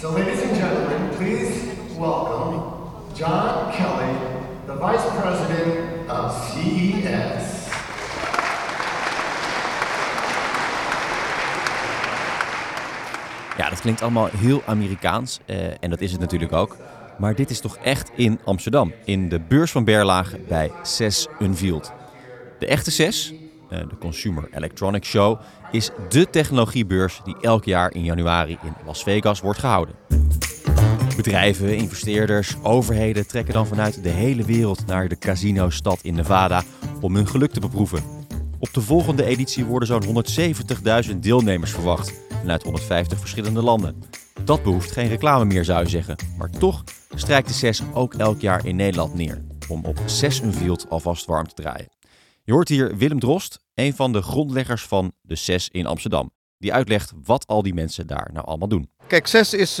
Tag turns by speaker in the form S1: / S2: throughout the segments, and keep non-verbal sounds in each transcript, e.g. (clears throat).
S1: So, ladies and gentlemen, please welcome John Kelly, the Vice President of CES.
S2: Ja, dat klinkt allemaal heel Amerikaans eh, en dat is het natuurlijk ook. Maar dit is toch echt in Amsterdam, in de beurs van Berlage bij CES Unveiled. De echte CES, eh, de Consumer Electronics Show, is de technologiebeurs die elk jaar in januari in Las Vegas wordt gehouden. Bedrijven, investeerders, overheden trekken dan vanuit de hele wereld naar de casino-stad in Nevada om hun geluk te beproeven. Op de volgende editie worden zo'n 170.000 deelnemers verwacht vanuit 150 verschillende landen. Dat behoeft geen reclame meer, zou je zeggen. Maar toch strijkt de CES ook elk jaar in Nederland neer. Om op 6 Unveiled alvast warm te draaien. Je hoort hier Willem Drost, een van de grondleggers van de CES in Amsterdam. Die uitlegt wat al die mensen daar nou allemaal doen.
S3: Kijk, CES is,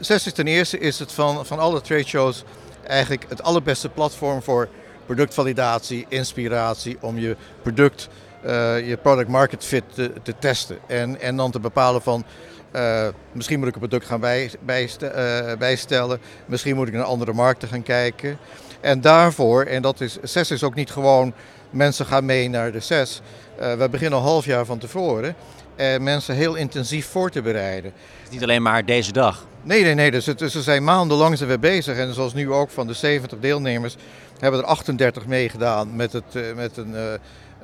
S3: CES is ten eerste is het van, van alle trade shows eigenlijk het allerbeste platform voor productvalidatie, inspiratie, om je product, uh, je product market fit te, te, testen. En, en dan te bepalen van uh, misschien moet ik een product gaan bij, bijstellen, misschien moet ik naar andere markten gaan kijken. En daarvoor, en dat is, CES is ook niet gewoon mensen gaan mee naar de CES. we beginnen een half jaar van tevoren en mensen heel intensief voor te bereiden.
S2: Niet alleen maar deze dag.
S3: Nee, nee, nee. Dus, dus ze zijn maandenlang zijn we bezig. En zoals nu ook van de 70 deelnemers hebben er 38 meegedaan met het, uh, met een, uh,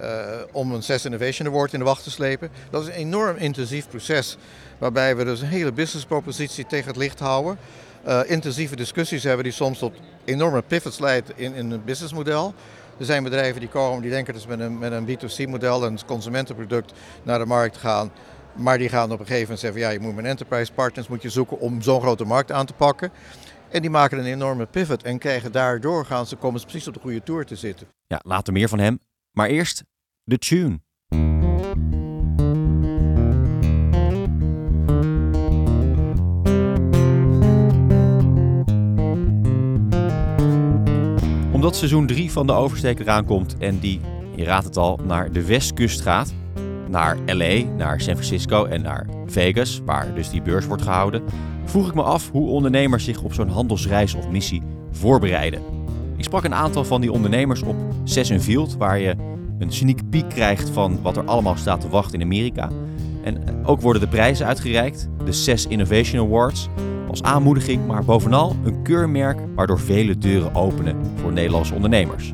S3: uh, om een CES Innovation Award in de wacht te slepen. Dat is een enorm intensief proces. Waarbij we dus een hele businesspropositie tegen het licht houden. intensieve discussies hebben die soms tot enorme pivots leiden in, in een businessmodel. Er zijn bedrijven die komen die denken dus met een, met een B2C-model, een consumentenproduct, naar de markt gaan. Maar die gaan op een gegeven moment zeggen: ja, je moet met enterprise partners moet je zoeken om zo'n grote markt aan te pakken. En die maken een enorme pivot en krijgen daardoor gaan ze komen precies op de goede tour te zitten.
S2: Ja, later meer van hem. Maar eerst de tune. Omdat seizoen 3 van de Oversteker aankomt en die, je raadt het al, naar de westkust gaat, naar LA, naar San Francisco en naar Vegas, waar dus die beurs wordt gehouden, vroeg ik me af hoe ondernemers zich op zo'n handelsreis of missie voorbereiden. Ik sprak een aantal van die ondernemers op Sess Field, waar je een sneak peek krijgt van wat er allemaal staat te wachten in Amerika. En ook worden de prijzen uitgereikt, de CES Innovation Awards, als aanmoediging, maar bovenal een keurmerk waardoor vele deuren openen voor Nederlandse ondernemers.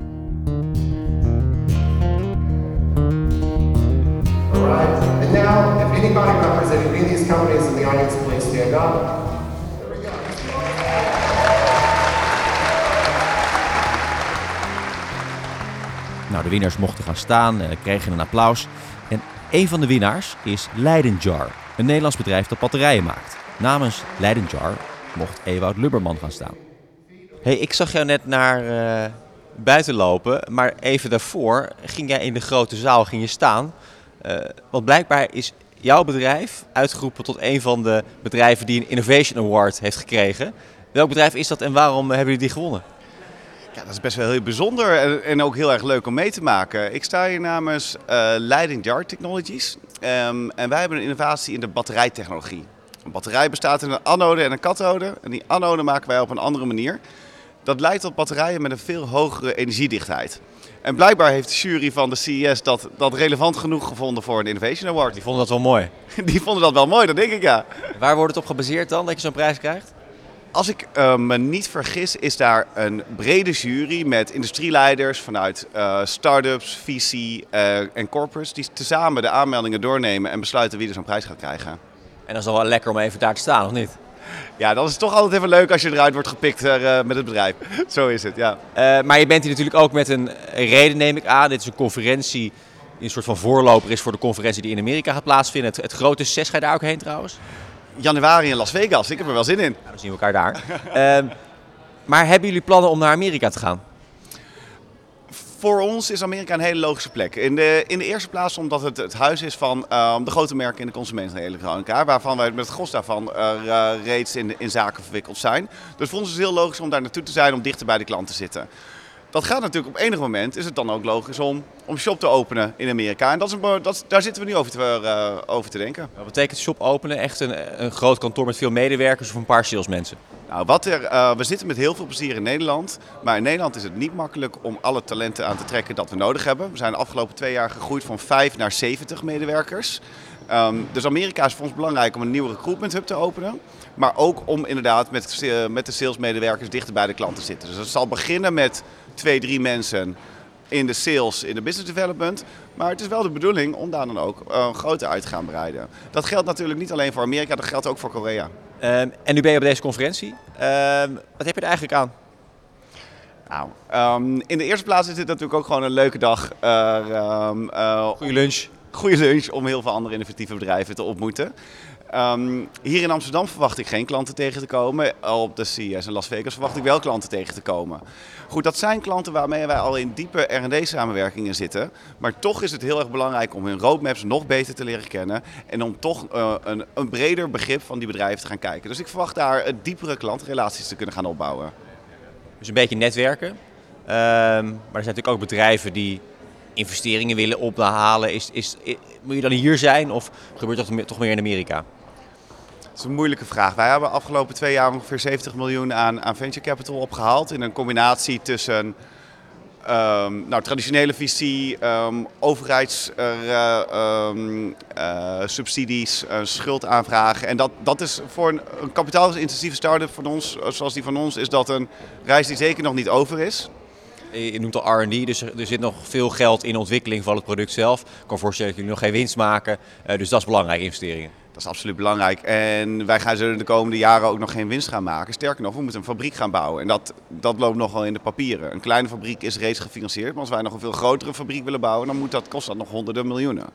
S2: Nou, de winnaars mochten gaan staan en kregen een applaus. En een van de winnaars is Leidenjar, een Nederlands bedrijf dat batterijen maakt. Namens Leidenjar mocht Ewout Lubberman gaan staan.
S4: Hey, ik zag jou net naar uh, buiten lopen, maar even daarvoor ging jij in de grote zaal ging je staan. Uh, want blijkbaar is jouw bedrijf uitgeroepen tot een van de bedrijven die een Innovation Award heeft gekregen. Welk bedrijf is dat en waarom hebben jullie die gewonnen?
S5: Ja, dat is best wel heel bijzonder en, en ook heel erg leuk om mee te maken. Ik sta hier namens uh, Leiding Jar Technologies um, en wij hebben een innovatie in de batterijtechnologie. Een batterij bestaat uit een anode en een kathode en die anode maken wij op een andere manier. Dat leidt tot batterijen met een veel hogere energiedichtheid. En blijkbaar heeft de jury van de CES dat, dat relevant genoeg gevonden voor een Innovation Award.
S4: Die vonden dat wel mooi. (laughs)
S5: Die vonden dat wel mooi, dat denk ik ja.
S4: Waar wordt het op gebaseerd dan, dat je zo'n prijs krijgt?
S5: Als ik uh, me niet vergis, is daar een brede jury met industrieleiders vanuit uh, start-ups, VC uh, en corporates die tezamen de aanmeldingen doornemen en besluiten wie er zo'n prijs gaat krijgen.
S4: En dat is wel lekker om even daar te staan, of niet?
S5: Ja, dat is toch altijd even leuk als je eruit wordt gepikt uh, met het bedrijf. (laughs) Zo is het, ja.
S4: Uh, maar je bent hier natuurlijk ook met een reden, neem ik aan. Dit is een conferentie die een soort van voorloper is voor de conferentie die in Amerika gaat plaatsvinden. Het, het grote zes, ga je daar ook heen trouwens?
S5: Januari in Las Vegas, ik heb er wel zin in.
S4: Dan zien we elkaar daar. uh, (laughs) maar hebben jullie plannen om naar Amerika te gaan?
S5: Voor ons is Amerika een hele logische plek. In de, in de eerste plaats omdat het het huis is van uh, de grote merken in de consumentenelektronica. Waarvan wij met het gros daarvan uh, reeds in, in zaken verwikkeld zijn. Dus voor ons is het heel logisch om daar naartoe te zijn om dichter bij de klant te zitten. Dat gaat natuurlijk op enig moment, is het dan ook logisch om, om shop te openen in Amerika. En dat is een, dat, daar zitten we nu over te, eh, over te denken.
S2: Wat betekent shop openen? Echt een, een groot kantoor met veel medewerkers of een paar salesmensen?
S5: Nou, wat er, eh, we zitten met heel veel plezier in Nederland. Maar in Nederland is het niet makkelijk om alle talenten aan te trekken dat we nodig hebben. We zijn de afgelopen twee jaar gegroeid van 5 naar 70 medewerkers. Ehm, dus Amerika is voor ons belangrijk om een nieuwe recruitment hub te openen. Maar ook om inderdaad met, eh, met de salesmedewerkers dichter bij de klant te zitten. Dus het zal beginnen met twee, drie mensen in de sales, in de business development. Maar het is wel de bedoeling om daar dan ook eh, groter uit te gaan breiden. Dat geldt natuurlijk niet alleen voor Amerika, dat geldt ook voor Korea.
S2: Ehm, en nu ben je op deze conferentie. Ehm, wat heb je er eigenlijk aan?
S5: Nou, ehm, in de eerste plaats is dit natuurlijk ook gewoon een leuke dag. eh, ehm, eh,
S2: Goeie lunch.
S5: goede lunch om heel veel andere innovatieve bedrijven te ontmoeten. Ehm, hier in Amsterdam verwacht ik geen klanten tegen te komen. Op de CES in Las Vegas verwacht ik wel klanten tegen te komen. Goed, dat zijn klanten waarmee wij al in diepe R&D-samenwerkingen zitten. Maar toch is het heel erg belangrijk om hun roadmaps nog beter te leren kennen. En om toch eh, een, een breder begrip van die bedrijven te gaan kijken. Dus ik verwacht daar diepere klantrelaties te kunnen gaan opbouwen.
S2: Dus een beetje netwerken. Ehm, maar er zijn natuurlijk ook bedrijven die investeringen willen ophalen. Is, is, moet je dan hier zijn of gebeurt dat toch meer in Amerika?
S5: Dat is een moeilijke vraag. Wij hebben afgelopen twee jaar ongeveer 70 miljoen aan, aan venture capital opgehaald. In een combinatie tussen ehm, nou, traditionele visie, ehm overheidssubsidies, eh, schuldaanvragen. En dat, dat is voor een, een kapitaalintensieve start-up van ons, eh, zoals die van ons, is dat een reis die zeker nog niet over is.
S2: Je noemt al R&D, dus er zit nog veel geld in ontwikkeling van het product zelf. Ik kan voorstellen dat jullie nog geen winst maken. Eh, dus dat is belangrijke investeringen.
S5: Dat is absoluut belangrijk. En wij gaan zullen de komende jaren ook nog geen winst gaan maken. Sterker nog, we moeten een fabriek gaan bouwen. En dat, dat loopt nog wel in de papieren. Een kleine fabriek is reeds gefinancierd. Maar als wij nog een veel grotere fabriek willen bouwen, dan moet dat, kost dat nog honderden miljoenen.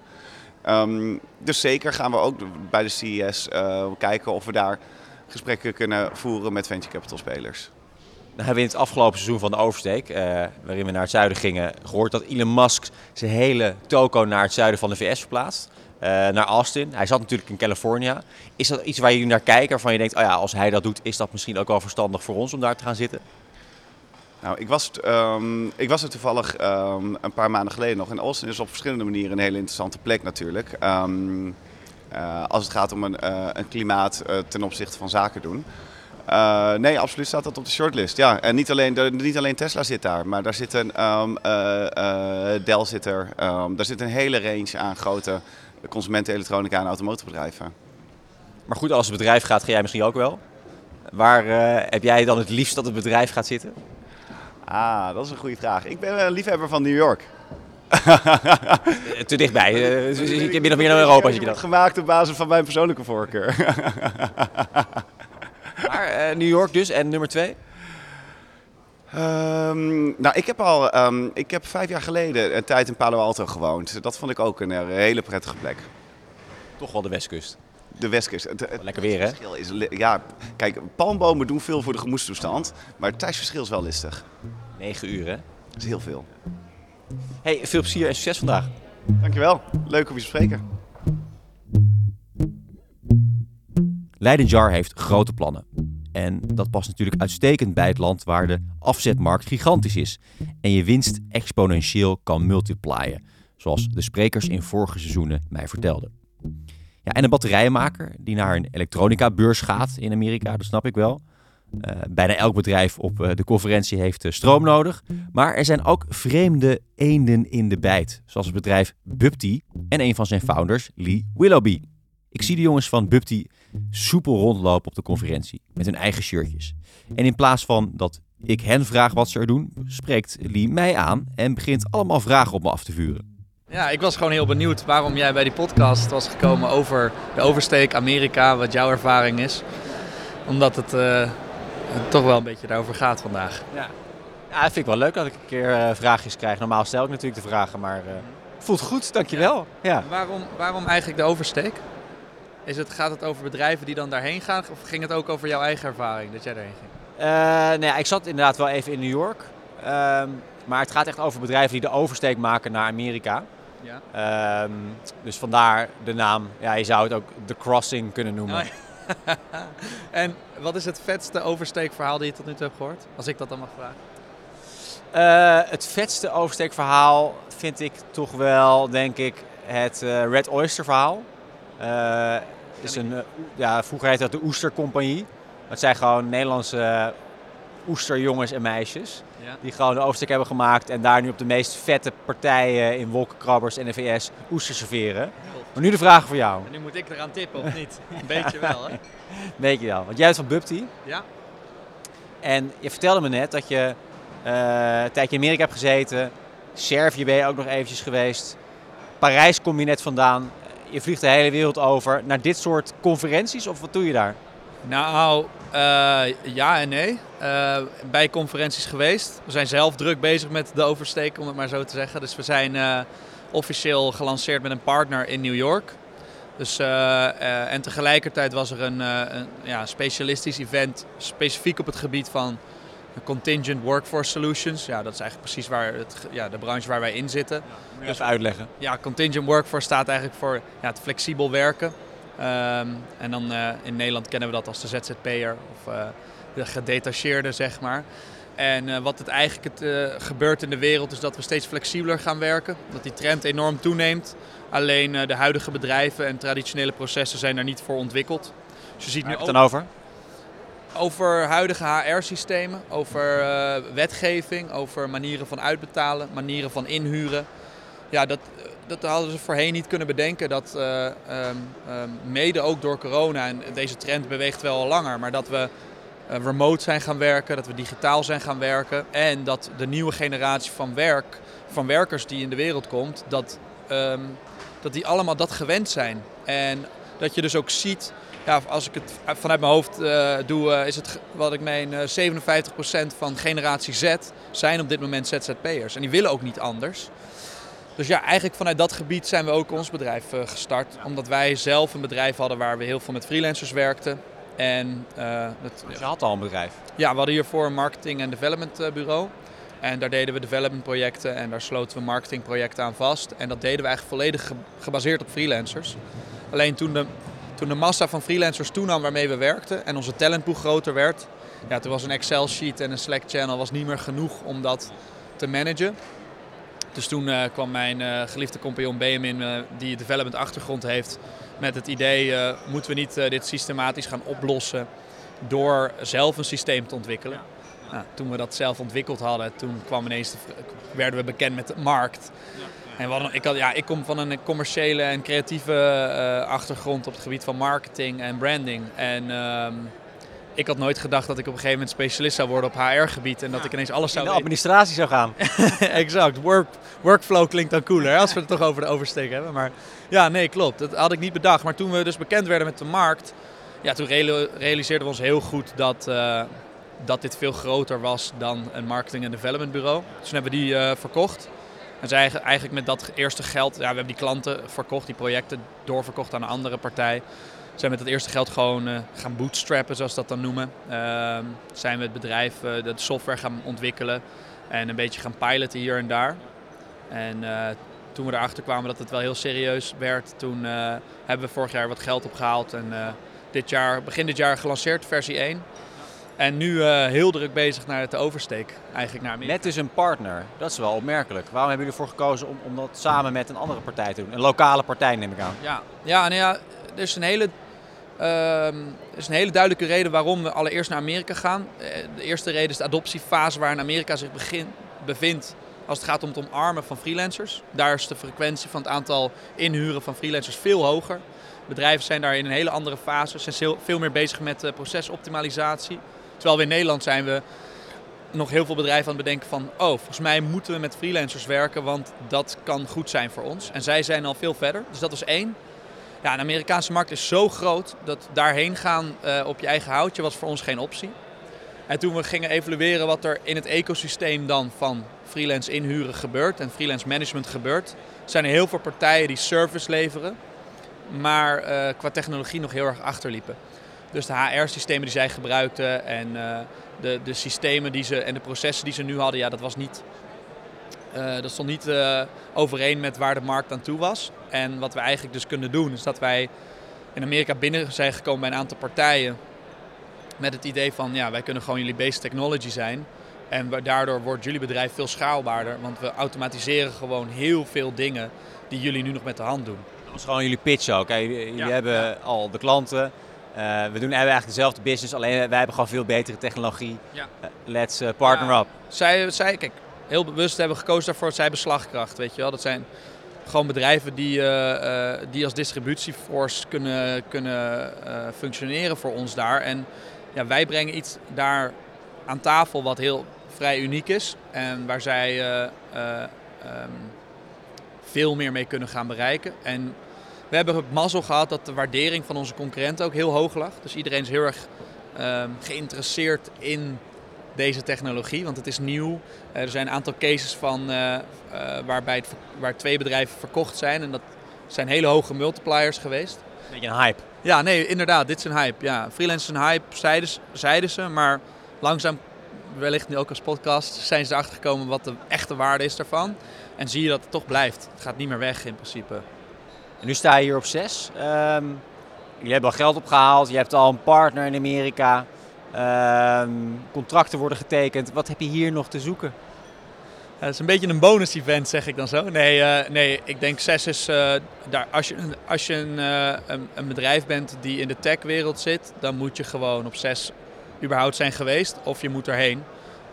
S5: Ehm, dus zeker gaan we ook bij de CES eh, kijken of we daar gesprekken kunnen voeren met venture capital spelers.
S2: Nou hebben we in het afgelopen seizoen van de oversteek, eh, waarin we naar het zuiden gingen, gehoord dat Elon Musk zijn hele toko naar het zuiden van de VS verplaatst. Eh, naar Austin. Hij zat natuurlijk in California. Is dat iets waar jullie naar kijken, waarvan je denkt, oh ja, als hij dat doet, is dat misschien ook wel verstandig voor ons om daar te gaan zitten?
S5: Nou, ik was, ehm, ik was er toevallig ehm, een paar maanden geleden nog. En Austin is op verschillende manieren een hele interessante plek natuurlijk. Ehm, eh, als het gaat om een, eh, een klimaat ten opzichte van zaken doen. Eh, nee, absoluut staat dat op de shortlist. Ja, en niet alleen, de, niet alleen Tesla zit daar, maar daar zit een eh, Dell zit er. Ehm, daar zit een hele range aan grote consumenten, elektronica en automotorbedrijven.
S2: Maar goed, als het bedrijf gaat, ga jij misschien ook wel. Waar heb jij dan het liefst dat het bedrijf gaat zitten?
S5: Ah, dat is een goede vraag. Ik ben een liefhebber van New York.
S2: Te dichtbij. (laughs) je bent nog meer naar Europa, je dat.
S5: gemaakt op basis van mijn persoonlijke voorkeur. (laughs)
S2: Maar eh, New York dus en nummer twee?
S5: Ehm, nou, ik heb al, ehm, ik heb vijf jaar geleden een tijd in Palo Alto gewoond. Dat vond ik ook een, eh, hele prettige plek.
S2: Toch wel de Westkust.
S5: De Westkust. Het, het
S2: Lekker weer, hè?
S5: verschil is, ja, kijk, palmbomen doen veel voor de gemoedstoestand, maar het tijdsverschil is wel listig.
S2: 9 uur, hè?
S5: Dat is heel veel.
S2: Hey, veel plezier en succes vandaag.
S5: Dankjewel. Leuk om je te spreken.
S6: Leiden Jar heeft grote plannen. En dat past natuurlijk uitstekend bij het land waar de afzetmarkt gigantisch is en je winst exponentieel kan multiplyen, zoals de sprekers in vorige seizoenen mij vertelden. Ja, en een batterijmaker die naar een elektronica-beurs gaat in Amerika, dat snap ik wel. Eh, bijna elk bedrijf op eh, de conferentie heeft eh, stroom nodig. Maar er zijn ook vreemde eenden in de bijt, zoals het bedrijf Bubty en een van zijn founders, Lee Willoughby. Ik zie de jongens van Bubty soepel rondlopen op de conferentie met hun eigen shirtjes. En in plaats van dat ik hen vraag wat ze er doen, spreekt Lee mij aan en begint allemaal vragen op me af te vuren.
S7: Ja, ik was gewoon heel benieuwd waarom jij bij die podcast was gekomen over de oversteek Amerika, wat jouw ervaring is. Omdat het eh, toch wel een beetje daarover gaat vandaag.
S2: Ja. ja, dat vind ik wel leuk dat ik een keer eh, vraagjes krijg. Normaal stel ik natuurlijk de vragen, maar eh, voelt goed, dankjewel. Ja.
S7: Waarom, waarom eigenlijk de oversteek? Is het, gaat het over bedrijven die dan daarheen gaan of ging het ook over jouw eigen ervaring dat jij daarheen ging?
S2: Eh, nou ja, ik zat inderdaad wel even in New York. Ehm, maar het gaat echt over bedrijven die de oversteek maken naar Amerika.
S7: Ja.
S2: Ehm, dus vandaar de naam. Ja, je zou het ook The Crossing kunnen noemen.
S7: Oh (laughs) en wat is het vetste oversteekverhaal die je tot nu toe hebt gehoord? Als ik dat dan mag vragen.
S2: Eh, het vetste oversteekverhaal vind ik toch wel, denk ik, het eh, Red Oyster verhaal. Eh, is een, eh, ja, vroeger heette dat de Oestercompagnie. Het zijn gewoon Nederlandse eh, oesterjongens en meisjes.
S7: Ja.
S2: Die gewoon de oversteek hebben gemaakt en daar nu op de meest vette partijen in wolkenkrabbers en de VS oester serveren. Maar nu de vraag voor jou.
S7: En nu moet ik eraan tippen, of (laughs) niet? Een beetje wel, hè?
S2: Weet je wel, want jij bent van Bubty.
S7: Ja.
S2: En je vertelde me net dat je eh, een tijdje in Amerika hebt gezeten. Servië ben je ook nog eventjes geweest. Parijs kom je net vandaan. Je vliegt de hele wereld over naar dit soort conferenties of wat doe je daar?
S7: Nou, eh, ja en nee. Eh, bij conferenties geweest. We zijn zelf druk bezig met de oversteek, om het maar zo te zeggen. Dus we zijn eh, officieel gelanceerd met een partner in New York. Dus, en tegelijkertijd was er een, een ja, specialistisch event specifiek op het gebied van contingent workforce solutions. Ja, dat is eigenlijk precies waar het, ja, de branche waar wij in zitten.
S2: Even uitleggen.
S7: Ja, contingent workforce staat eigenlijk voor ja, het flexibel werken. Ehm, en dan eh, in Nederland kennen we dat als de ZZP'er of eh, de gedetacheerde, zeg maar. En eh, wat het eigenlijk het, gebeurt in de wereld is dat we steeds flexibeler gaan werken. Dat die trend enorm toeneemt. Alleen de huidige bedrijven en traditionele processen zijn daar niet voor ontwikkeld. Dus je ziet nu
S2: heb je het dan over?
S7: Over huidige HR-systemen, over eh, wetgeving, over manieren van uitbetalen, manieren van inhuren. Ja, dat, dat hadden ze voorheen niet kunnen bedenken. Dat eh, ehm, ehm, mede ook door corona, en deze trend beweegt wel al langer, maar dat we eh, remote zijn gaan werken, dat we digitaal zijn gaan werken. En dat de nieuwe generatie van werk, van werkers die in de wereld komt, dat, ehm, dat die allemaal dat gewend zijn. En dat je dus ook ziet ja, als ik het vanuit mijn hoofd eh, doe, eh, is het wat ik meen, eh 57% van generatie Z zijn op dit moment ZZP'ers. En die willen ook niet anders. Dus ja, eigenlijk vanuit dat gebied zijn we ook ons bedrijf eh, gestart. Omdat wij zelf een bedrijf hadden waar we heel veel met freelancers werkten. En eh, het,
S2: Dus je had al een bedrijf.
S7: ja, we hadden hiervoor een marketing- en development eh, bureau. En daar deden we development projecten en daar sloten we marketingprojecten aan vast. En dat deden we eigenlijk volledig ge- gebaseerd op freelancers. Alleen toen de, toen de massa van freelancers toenam waarmee we werkten en onze talentpool groter werd, ja, toen was een Excel-sheet en een Slack-channel was niet meer genoeg om dat te managen. Dus toen eh, kwam mijn eh, geliefde compagnon Benjamin, eh, die development achtergrond heeft, met het idee, moeten we niet dit systematisch gaan oplossen door zelf een systeem te ontwikkelen. Nou, toen we dat zelf ontwikkeld hadden, toen kwam ineens de, werden we bekend met de markt. En hadden- ik, had, ja, ik kom van een commerciële en creatieve eh, achtergrond op het gebied van marketing en branding. En ehm, ik had nooit gedacht dat ik op een gegeven moment specialist zou worden op HR-gebied en dat ik ineens alles
S2: In
S7: zou
S2: de
S7: weten.
S2: administratie zou gaan. (laughs)
S7: exact. Work, workflow klinkt dan cooler als we het toch over de oversteek hebben. Maar ja, nee, klopt. Dat had ik niet bedacht. Maar toen we dus bekend werden met de markt, ja, toen reali- realiseerden we ons heel goed dat, eh, dat dit veel groter was dan een marketing- en development bureau. Dus toen hebben we die eh, verkocht. En eigen- eigenlijk met dat eerste geld, ja, we hebben die klanten verkocht, die projecten doorverkocht aan een andere partij. Zijn met dat eerste geld gewoon eh, gaan bootstrappen, zoals ze dat dan noemen. Ehm, zijn we het bedrijf, eh, de software gaan ontwikkelen. En een beetje gaan piloten hier en daar. En eh, toen we erachter kwamen dat het wel heel serieus werd, toen hebben we vorig jaar wat geld opgehaald. En dit jaar, begin dit jaar gelanceerd, versie 1. En nu eh, heel druk bezig naar de oversteek, eigenlijk naar Amerika.
S2: Met dus een partner. Dat is wel opmerkelijk. Waarom hebben jullie ervoor gekozen om, om dat samen met een andere partij te doen? Een lokale partij neem ik aan.
S7: Ja, ja, nou ja er, is een hele, ehm, er is een hele duidelijke reden waarom we allereerst naar Amerika gaan. Eh, De eerste reden is de adoptiefase waarin Amerika zich begin, bevindt als het gaat om het omarmen van freelancers. Daar is de frequentie van het aantal inhuren van freelancers veel hoger. Bedrijven zijn daar in een hele andere fase, zijn veel- veel meer bezig met eh, procesoptimalisatie. Terwijl we in Nederland zijn we nog heel veel bedrijven aan het bedenken van... oh, volgens mij moeten we met freelancers werken, want dat kan goed zijn voor ons. En zij zijn al veel verder, dus dat was één. Ja, de Amerikaanse markt is zo groot dat daarheen gaan eh, op je eigen houtje was voor ons geen optie. En toen we gingen evalueren wat er in het ecosysteem dan van freelance inhuren gebeurt en freelance management gebeurt, zijn er heel veel partijen die service leveren, maar eh, qua technologie nog heel erg achterliepen. Dus de HR-systemen die zij gebruikten en eh, de, de systemen die ze, en de processen die ze nu hadden, ja, dat was niet eh, dat stond niet eh, overeen met waar de markt aan toe was. En wat we eigenlijk dus kunnen doen, is dat wij in Amerika binnen zijn gekomen bij een aantal partijen. Met het idee van, ja, wij kunnen gewoon jullie base technology zijn. En daardoor wordt jullie bedrijf veel schaalbaarder. Want we automatiseren gewoon heel veel dingen die jullie nu nog met de hand doen.
S2: Dat was gewoon jullie pitch ook. hè. Jullie jullie
S7: Ja,
S2: hebben
S7: ja.
S2: al de klanten. Eh, we doen eigenlijk dezelfde business, alleen wij hebben gewoon veel betere technologie.
S7: Ja.
S2: Eh, let's eh, partner
S7: Ja.
S2: up.
S7: Zij, zij, kijk, heel bewust hebben gekozen daarvoor. Zij hebben slagkracht, weet je wel. Dat zijn gewoon bedrijven die, die als distributieforce kunnen, kunnen functioneren voor ons daar. En ja, wij brengen iets daar aan tafel wat heel vrij uniek is. En waar zij eh, eh, ehm, veel meer mee kunnen gaan bereiken. En we hebben het mazzel gehad dat de waardering van onze concurrenten ook heel hoog lag. Dus iedereen is heel erg ehm, geïnteresseerd in deze technologie, want het is nieuw. Eh, er zijn een aantal cases van eh, eh, waarbij het, waar twee bedrijven verkocht zijn. En dat zijn hele hoge multipliers geweest.
S2: Beetje een hype.
S7: Ja, nee, inderdaad, dit is een hype. Ja, freelance is een hype, zeiden, ze- zeiden ze. Maar langzaam, wellicht nu ook als podcast, zijn ze erachter gekomen wat de echte waarde is daarvan. En zie je dat het toch blijft. Het gaat niet meer weg in principe.
S2: En nu sta je hier op 6. jullie hebben al geld opgehaald, je hebt al een partner in Amerika. Ehm, contracten worden getekend. Wat heb je hier nog te zoeken?
S7: Ja, het is een beetje een bonus event, zeg ik dan zo. Nee, eh, nee ik denk zes is... eh, daar, als je, als je een, eh, een, een bedrijf bent die in de techwereld zit... dan moet je gewoon op zes überhaupt zijn geweest. Of je moet erheen.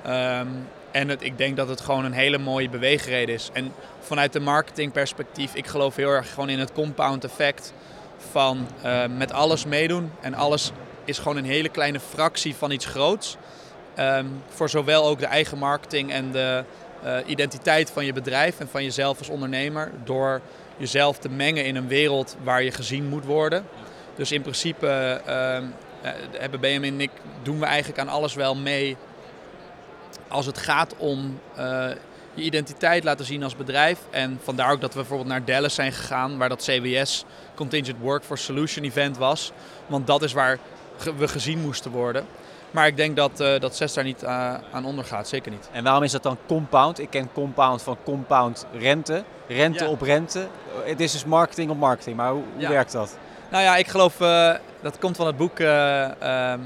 S7: Ehm, en het, ik denk dat het gewoon een hele mooie beweegreden is. En vanuit de marketingperspectief... ik geloof heel erg gewoon in het compound effect... van eh, met alles meedoen. En alles is gewoon een hele kleine fractie van iets groots. Ehm, voor zowel ook de eigen marketing en de eh, identiteit van je bedrijf en van jezelf als ondernemer. Door jezelf te mengen in een wereld waar je gezien moet worden. Dus in principe ehm, eh, hebben Benjamin en ik doen we eigenlijk aan alles wel mee. Als het gaat om je identiteit laten zien als bedrijf. En vandaar ook dat we bijvoorbeeld naar Dallas zijn gegaan, waar dat CWS Contingent Workforce Solution Event was. Want dat is waar we gezien moesten worden. Maar ik denk dat, eh dat ZES daar niet eh, aan ondergaat, zeker niet.
S2: En waarom is dat dan compound? Ik ken compound van compound rente. Rente
S7: Ja.
S2: op rente. Het is dus marketing op marketing, maar hoe, hoe
S7: Ja.
S2: werkt dat?
S7: Nou ja, ik geloof, eh, dat komt van het boek eh, ehm,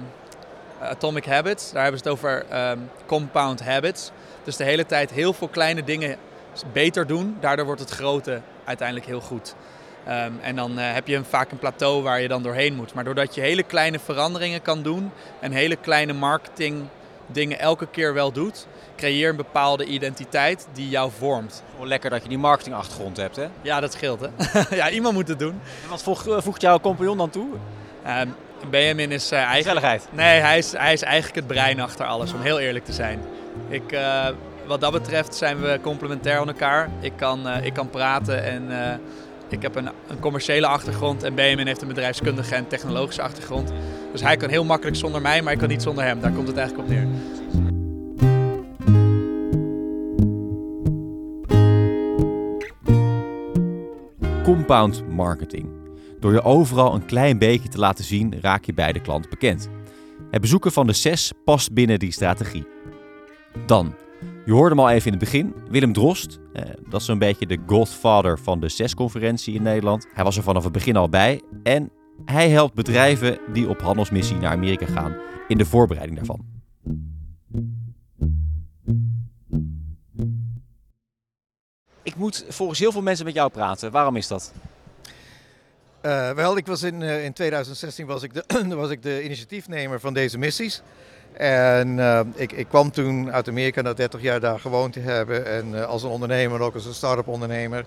S7: Atomic Habits. Daar hebben ze het over ehm, compound habits. Dus de hele tijd heel veel kleine dingen beter doen. Daardoor wordt het grote uiteindelijk heel goed. Ehm, en dan eh, heb je een, vaak een plateau waar je dan doorheen moet. Maar doordat je hele kleine veranderingen kan doen en hele kleine marketing dingen elke keer wel doet, creëer je een bepaalde identiteit die jou vormt.
S2: Gewoon lekker dat je die marketingachtergrond hebt, hè?
S7: Ja, dat scheelt hè. (laughs) ja, iemand moet het doen.
S2: En wat eh, voegt jouw compagnon dan toe?
S7: Ehm, Benjamin is eh, eigen...
S2: Gezelligheid.
S7: Nee, hij is, hij is eigenlijk het brein achter alles, om heel eerlijk te zijn. Ik, eh, wat dat betreft zijn we complementair aan elkaar. Ik kan, eh, ik kan praten en eh, ik heb een, een commerciële achtergrond. En Benjamin heeft een bedrijfskundige en technologische achtergrond. Dus hij kan heel makkelijk zonder mij, maar ik kan niet zonder hem. Daar komt het eigenlijk op neer.
S6: Compound marketing. Door je overal een klein beetje te laten zien, raak je bij de klant bekend. Het bezoeken van de CES past binnen die strategie. Dan, je hoorde hem al even in het begin, Willem Drost. Eh, dat is zo'n beetje de godfather van de CES-conferentie in Nederland. Hij was er vanaf het begin al bij en hij helpt bedrijven die op handelsmissie naar Amerika gaan in de voorbereiding daarvan.
S2: Ik moet volgens heel veel mensen met jou praten. Waarom is dat?
S3: Eh, wel, ik was in, eh, in 2016 was ik, de, (clears throat) was ik de initiatiefnemer van deze missies. En eh, ik, ik kwam toen uit Amerika na 30 jaar daar gewoond te hebben. En als een ondernemer, ook als een start-up ondernemer.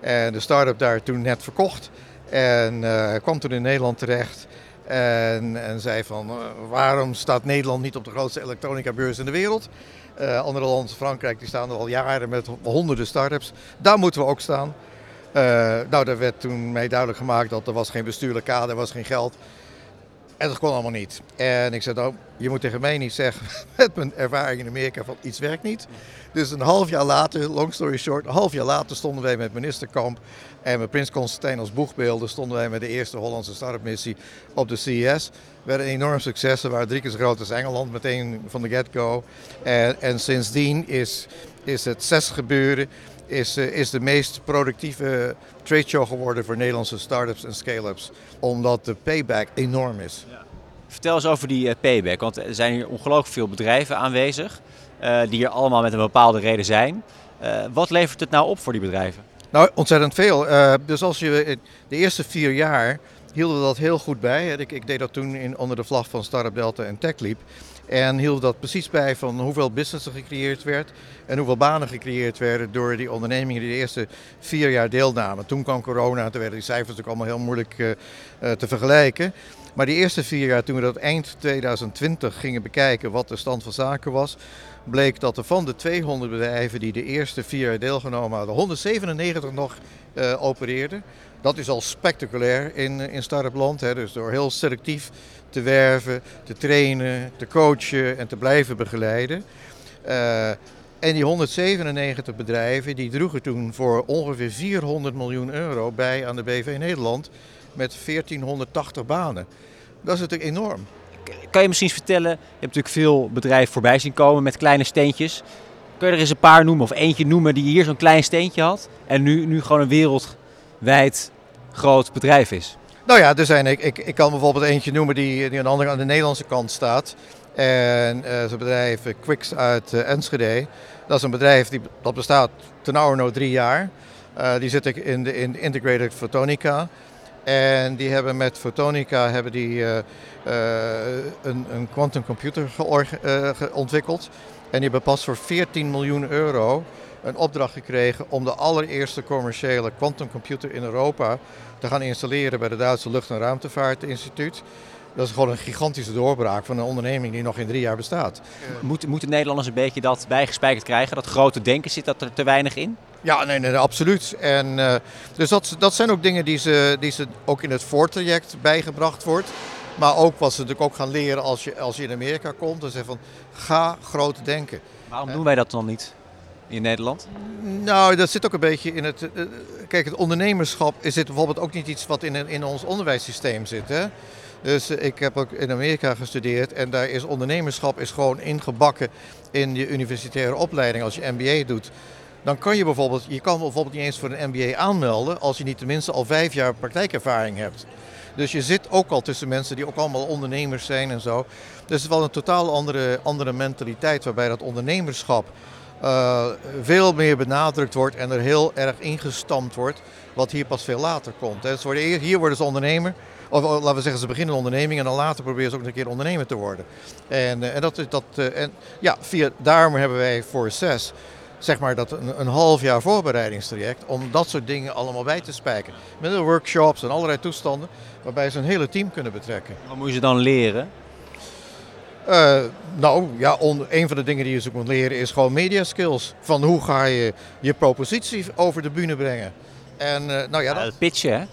S3: En de start-up daar toen net verkocht. En kwam toen in Nederland terecht. En, en zei van, waarom staat Nederland niet op de grootste elektronica beurs in de wereld? Andere landen, Frankrijk, die staan er al jaren met honderden start-ups. Daar moeten we ook staan. Eh, nou, daar werd toen mij duidelijk gemaakt dat er was geen bestuurlijk kader, er was geen geld. En dat kon allemaal niet. En ik zei, nou, je moet tegen mij niet zeggen, (laughs) met mijn ervaring in Amerika, van iets werkt niet. Dus een half jaar later, long story short, een half jaar later stonden wij met minister Kamp en met Prins Constantijn als boegbeelden, stonden wij met de eerste Hollandse start-up missie op de CES. werd een enorm succes, we waren drie keer zo groot als Engeland, meteen van de get-go. En, en sindsdien is, is het zes gebeuren is, eh, is de meest productieve trade show geworden voor Nederlandse start-ups en scale-ups. Omdat de payback enorm is.
S2: Vertel eens over die eh, payback, want er zijn hier ongelooflijk veel bedrijven aanwezig uh, die hier allemaal met een bepaalde reden zijn. Uh, wat levert het nou op voor die bedrijven?
S3: Nou, ontzettend veel. Uh, dus als je de eerste vier jaar hielden we dat heel goed bij. Ik, ik deed dat toen in, onder de vlag van Startup Delta en TechLeap. En hield dat precies bij van hoeveel business er gecreëerd werd en hoeveel banen gecreëerd werden door die ondernemingen die de eerste vier jaar deelnamen. Toen kwam corona, toen werden die cijfers natuurlijk allemaal heel moeilijk uh, uh, te vergelijken. Maar die eerste vier jaar, toen we dat eind 2020 gingen bekijken wat de stand van zaken was, bleek dat er van de 200 bedrijven die de eerste vier jaar deelgenomen hadden, 197 nog uh, opereerden. Dat is al spectaculair in, in start-up land. Hè. Dus door heel selectief te werven, te trainen, te coachen en te blijven begeleiden. Uh, en die 197 bedrijven die droegen toen voor ongeveer 400 miljoen euro bij aan de BV Nederland met 1480 banen. Dat is natuurlijk enorm.
S2: Kan je misschien eens vertellen, je hebt natuurlijk veel bedrijven voorbij zien komen met kleine steentjes. Kun je er eens een paar noemen of eentje noemen die hier zo'n klein steentje had en nu, nu gewoon een wereldwijd groot bedrijf is?
S3: Nou ja, er zijn, ik, ik, ik kan bijvoorbeeld eentje noemen die, die aan, de aan de Nederlandse kant staat. En uh, het bedrijf Quicks uit uh, Enschede. Dat is een bedrijf die, dat bestaat ten oude drie jaar. Die zit in de in Integrated Photonica. En die hebben met Photonica hebben die, een, een quantum computer ontwikkeld. En die hebben pas voor 14 miljoen euro een opdracht gekregen om de allereerste commerciële quantumcomputer in Europa te gaan installeren bij de Duitse Lucht- en Ruimtevaartinstituut. Dat is gewoon een gigantische doorbraak van een onderneming die nog in drie jaar bestaat.
S2: Moeten, moeten Nederlanders een beetje dat bijgespijkerd krijgen? Dat grote denken zit dat er te weinig in?
S3: Ja, nee, nee, absoluut. En, uh, dus dat, dat zijn ook dingen die ze, die ze ook in het voortraject bijgebracht wordt. Maar ook wat ze natuurlijk ook gaan leren als je, als je in Amerika komt. Dus van, ga groot denken.
S2: Waarom doen wij dat dan niet in Nederland?
S3: Nou, dat zit ook een beetje in het... Uh, kijk, het ondernemerschap is dit bijvoorbeeld ook niet iets wat in, in ons onderwijssysteem zit. Hè? Dus ik heb ook in Amerika gestudeerd en daar is ondernemerschap is gewoon ingebakken in je universitaire opleiding als je MBA doet. Dan kan je bijvoorbeeld, je kan bijvoorbeeld niet eens voor een MBA aanmelden als je niet tenminste al vijf jaar praktijkervaring hebt. Dus je zit ook al tussen mensen die ook allemaal ondernemers zijn en zo. Dus het is wel een totaal andere, andere mentaliteit waarbij dat ondernemerschap uh, veel meer benadrukt wordt en er heel erg ingestampt wordt. Wat hier pas veel later komt. Dus worden, hier worden ze ondernemer. Of laten we zeggen, ze beginnen onderneming en dan later proberen ze ook een keer ondernemer te worden. En, en, dat, dat, en ja, via, daarom hebben wij voor zes zeg maar dat een, een half jaar voorbereidingstraject om dat soort dingen allemaal bij te spijken. Met workshops en allerlei toestanden waarbij ze een hele team kunnen betrekken.
S2: Wat moet je dan leren?
S3: Uh, nou ja, on, een van de dingen die je moet leren is gewoon media skills. Van hoe ga je je propositie over de bühne brengen. En, uh, nou ja,
S2: dat... Pitchen hè?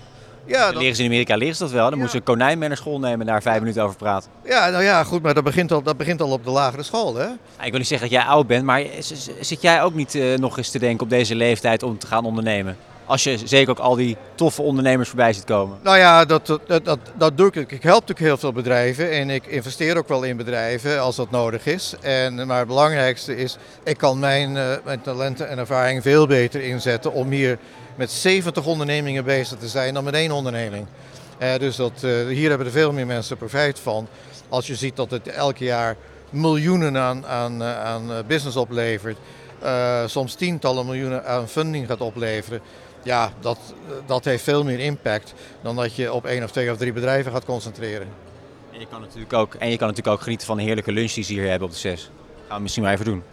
S3: Ja,
S2: dat... Leren ze in Amerika leren ze dat wel. Dan ja. moeten ze een konijn mee naar school nemen en daar vijf minuten over praten.
S3: Ja, nou ja, goed, maar dat begint al, dat begint al op de lagere school. Hè?
S2: Ik wil niet zeggen dat jij oud bent, maar zit jij ook niet uh, nog eens te denken op deze leeftijd om te gaan ondernemen? Als je zeker ook al die toffe ondernemers voorbij ziet komen.
S3: Nou ja, dat, dat, dat, dat doe ik. Ik help natuurlijk heel veel bedrijven en ik investeer ook wel in bedrijven als dat nodig is. En, maar het belangrijkste is, ik kan mijn, uh, mijn talenten en ervaring veel beter inzetten om hier met 70 ondernemingen bezig te zijn dan met één onderneming. Uh, dus dat, uh, hier hebben er veel meer mensen profijt van. Als je ziet dat het elk jaar miljoenen aan, aan, aan business oplevert. Soms tientallen miljoenen aan funding gaat opleveren. Ja, dat, dat heeft veel meer impact dan dat je op één of twee of drie bedrijven gaat concentreren.
S2: En je kan natuurlijk ook, en je kan natuurlijk ook genieten van een heerlijke lunch die ze hier hebben op de 6. Gaan we misschien maar even doen.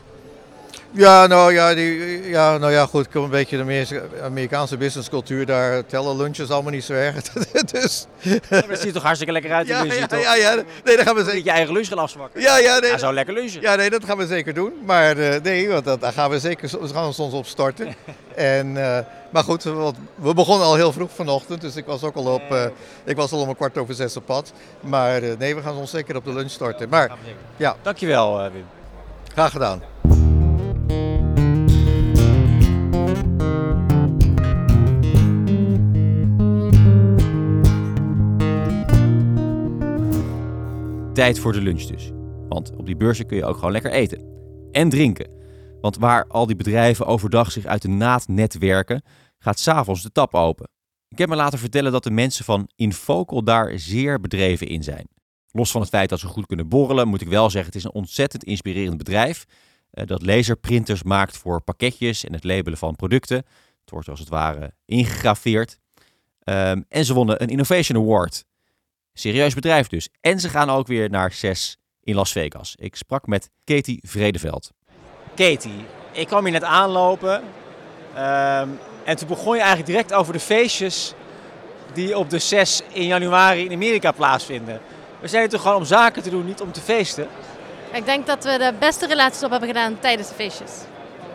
S3: Ja, nou ja, die, ja, nou ja, goed, ik kom een beetje de Amerikaanse businesscultuur. Daar tellen lunches allemaal niet zo erg. (laughs) dus...
S2: Ja, dat ziet toch hartstikke lekker uit,
S3: ja, ja,
S2: toch?
S3: ja, ja, nee, dat gaan we zeker...
S2: je eigen lunch gaan afzwakken.
S3: Ja, ja, nee.
S2: Ja, zo lekker lunchen.
S3: Ja, nee, dat gaan we zeker doen. Maar uh, nee, want dat, daar gaan we zeker we gaan ons op starten. (laughs) en, uh, maar goed, we, we begonnen al heel vroeg vanochtend. Dus ik was ook al op, uh, ik was al om een kwart over zes op pad. Maar nee, we gaan ons zeker op de lunch starten. Maar, ja.
S2: Dankjewel, Wim.
S3: Graag gedaan.
S6: Tijd voor de lunch dus. Want op die beurzen kun je ook gewoon lekker eten. En drinken. Want waar al die bedrijven overdag zich uit de naad netwerken, gaat s'avonds de tap open. Ik heb me laten vertellen dat de mensen van Infocal daar zeer bedreven in zijn.
S8: Los van het feit dat ze goed kunnen borrelen, moet ik wel zeggen, het is een ontzettend inspirerend bedrijf. eh, dat laserprinters maakt voor pakketjes en het labelen van producten. Het wordt als het ware ingegraveerd. Ehm, en ze wonnen een Innovation Award. Serieus bedrijf dus. En ze gaan ook weer naar CES in Las Vegas. Ik sprak met Katie Vredeveld.
S2: Katie, ik kwam hier net aanlopen. ehm, en toen begon je eigenlijk direct over de feestjes die op de 6 in januari in Amerika plaatsvinden. We zijn hier toch gewoon om zaken te doen, niet om te feesten.
S9: Ik denk dat we de beste relaties op hebben gedaan tijdens de feestjes.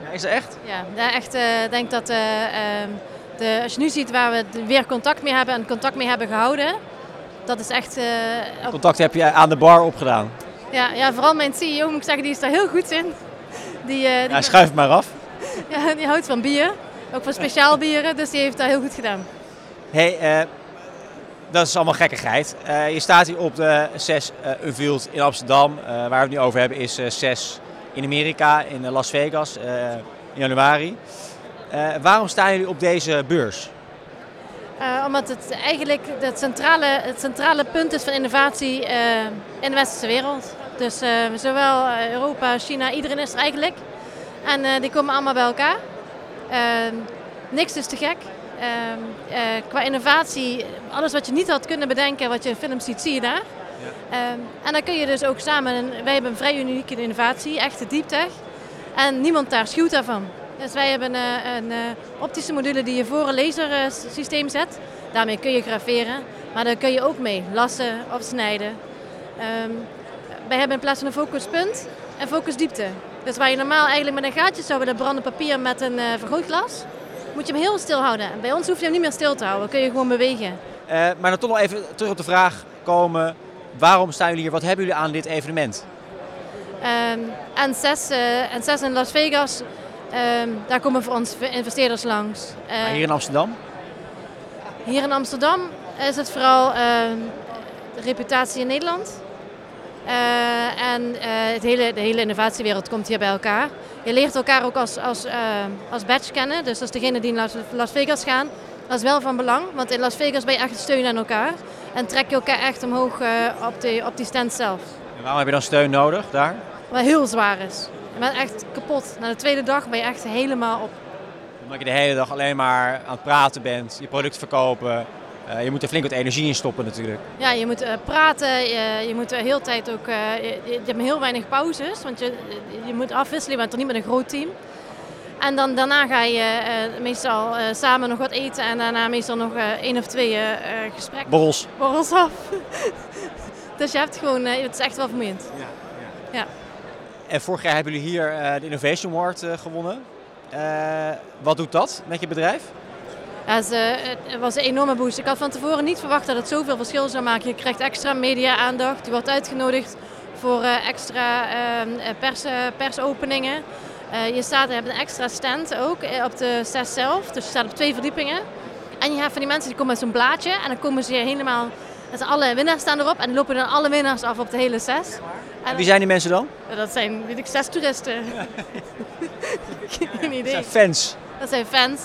S2: Ja, is dat echt?
S9: Ja, echt. eh, Ik denk dat eh, ehm, de, als je nu ziet waar we weer contact mee hebben en contact mee hebben gehouden, dat is echt. eh, op-
S2: Contact heb je aan de bar opgedaan.
S9: ja, ja, vooral mijn CEO moet ik zeggen, die is daar heel goed in. Die, eh, die,
S2: Ja, schuif het maar af. (laughs)
S9: ja, die houdt van bier, ook van speciaal bieren, dus die heeft dat heel goed gedaan.
S2: hey, eh, dat is allemaal gekkigheid. Eh, je staat hier op de 6 uh, Unveiled in Amsterdam. Eh, waar we het nu over hebben is eh 6 in Amerika, in eh, Las Vegas, eh, in januari. Eh, waarom staan jullie op deze beurs?
S9: Eh, omdat het eigenlijk het centrale, het centrale punt is van innovatie eh, in de westerse wereld. Dus eh, zowel Europa, China, iedereen is er eigenlijk. En die komen allemaal bij elkaar. Ehm, niks is te gek. Ehm, eh, qua innovatie, alles wat je niet had kunnen bedenken, wat je in films ziet, zie je daar. Ehm, en dan kun je dus ook samen, en wij hebben een vrij unieke innovatie, echte deep tech. En niemand daar schuwt daarvan. Dus wij hebben eh, een eh, optische module die je voor een lasersysteem zet. Daarmee kun je graveren, maar daar kun je ook mee lassen of snijden. Ehm, wij hebben in plaats van een focuspunt een focusdiepte. Dus waar je normaal eigenlijk met een gaatje zou willen branden papier met een eh, vergrootglas, moet je hem heel stil houden. En bij ons hoef je hem niet meer stil te houden, kun je gewoon bewegen.
S2: Maar dan toch nog even terug op de vraag komen. Waarom staan jullie hier? Wat hebben jullie aan dit evenement?
S9: En zes, eh, en zes in Las Vegas, ehm, daar komen voor ons investeerders langs.
S2: Maar hier in Amsterdam?
S9: Hier in Amsterdam is het vooral ehm, de reputatie in Nederland. Eh, en eh, het hele, de hele innovatiewereld komt hier bij elkaar. Je leert elkaar ook als, als, als badge kennen. Dus als degene die in Las, Vegas gaan, dat is wel van belang. Want in Las Vegas ben je echt steun aan elkaar. En trek je elkaar echt omhoog op, die, op die stand zelf.
S2: En waarom heb je dan steun nodig daar?
S9: Wat heel zwaar is. Je bent echt kapot. Na de tweede dag ben je echt helemaal op.
S2: Omdat je de hele dag alleen maar aan het praten bent, je product verkopen. Eh, je moet er flink wat energie in stoppen natuurlijk.
S9: Ja, je moet eh, praten, je, je moet de hele tijd ook, eh, je, je hebt heel weinig pauzes, want je, je moet afwisselen, je bent toch niet met een groot team. En dan, daarna ga je eh, meestal eh, samen nog wat eten en daarna meestal nog eh, één of twee eh, eh, gesprekken.
S2: Borrels.
S9: Borrels af. (laughs) dus je hebt gewoon, eh, het is echt wel vermoeiend. Ja.
S2: En vorig jaar hebben jullie hier eh, de Innovation Award eh, gewonnen. Eh, wat doet dat met je bedrijf?
S9: Ja, het, was een enorme boost. Ik had van tevoren niet verwacht dat het zoveel verschil zou maken. Je krijgt extra media-aandacht. Je wordt uitgenodigd voor extra ehm, eh, pers, persopeningen. Je staat, je hebt een extra stand ook op de SES zelf. Dus je staat op twee verdiepingen. En je hebt van die mensen die komen met zo'n blaadje. En dan komen ze helemaal... Dus alle winnaars staan erop. En lopen dan alle winnaars af op de hele SES. En
S2: Wie zijn die mensen dan?
S9: Dat zijn, weet ik, zes toeristen. Geen idee.
S2: Dat zijn fans.
S9: Dat zijn fans.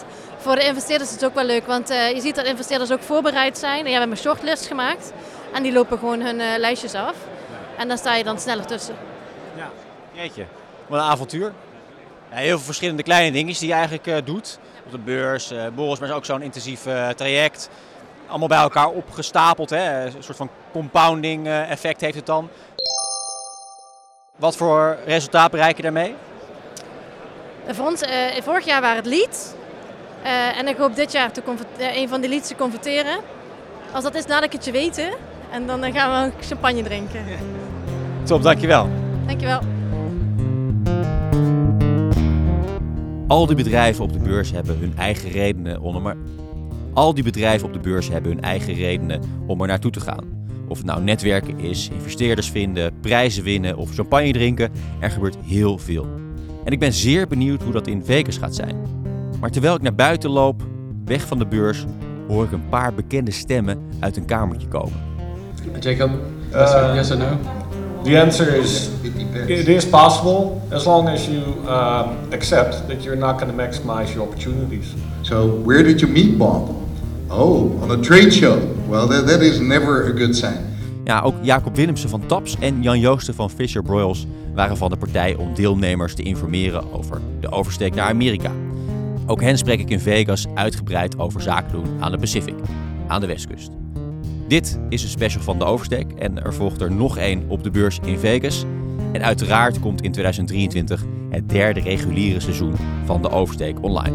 S9: Voor de investeerders is het ook wel leuk, want eh, je ziet dat investeerders ook voorbereid zijn. Die hebben een shortlist gemaakt en die lopen gewoon hun eh, lijstjes af. En dan sta je dan sneller tussen.
S2: Jeetje, wat een avontuur. Ja, heel veel verschillende kleine dingetjes die je eigenlijk eh, doet. Op de beurs, borrels, maar ook zo'n intensief traject. Allemaal bij elkaar opgestapeld. Hè? Een soort van compounding effect heeft het dan. Wat voor resultaat bereik je daarmee?
S9: En voor ons, eh, vorig jaar waren het leads. Eh, en ik hoop dit jaar te eh, een van die leads te converteren. Als dat is, laat ik het je weten. En dan eh, gaan we ook champagne drinken. (laughs)
S2: Top, dankjewel.
S9: Dankjewel.
S8: Al die bedrijven op de beurs hebben hun eigen redenen om er maar. Al die bedrijven op de beurs hebben hun eigen redenen om er naartoe te gaan. Of het nou netwerken is, investeerders vinden, prijzen winnen of champagne drinken, er gebeurt heel veel. En ik ben zeer benieuwd hoe dat in Vegas gaat zijn. Maar terwijl ik naar buiten loop, weg van de beurs, hoor ik een paar bekende stemmen uit een kamertje komen.
S10: Jacob, yes, or, yes or no?
S11: The answer is it is possible as long as you um, accept that you're not going to maximize your opportunities.
S12: So, where did you meet Bob? Oh, on a trade show. Well, that, is never a good sign.
S2: Ja, ook Jacob Willemsen van Taps en Jan Joosten van Fisher Broyles waren van de partij om deelnemers te informeren over de oversteek naar Amerika. Ook hen spreek ik in Vegas uitgebreid over zaken doen aan de Pacific, aan de westkust. Dit is een special van de oversteek en er volgt er nog één op de beurs in Vegas. En uiteraard komt in 2023 het derde reguliere seizoen van de oversteek online.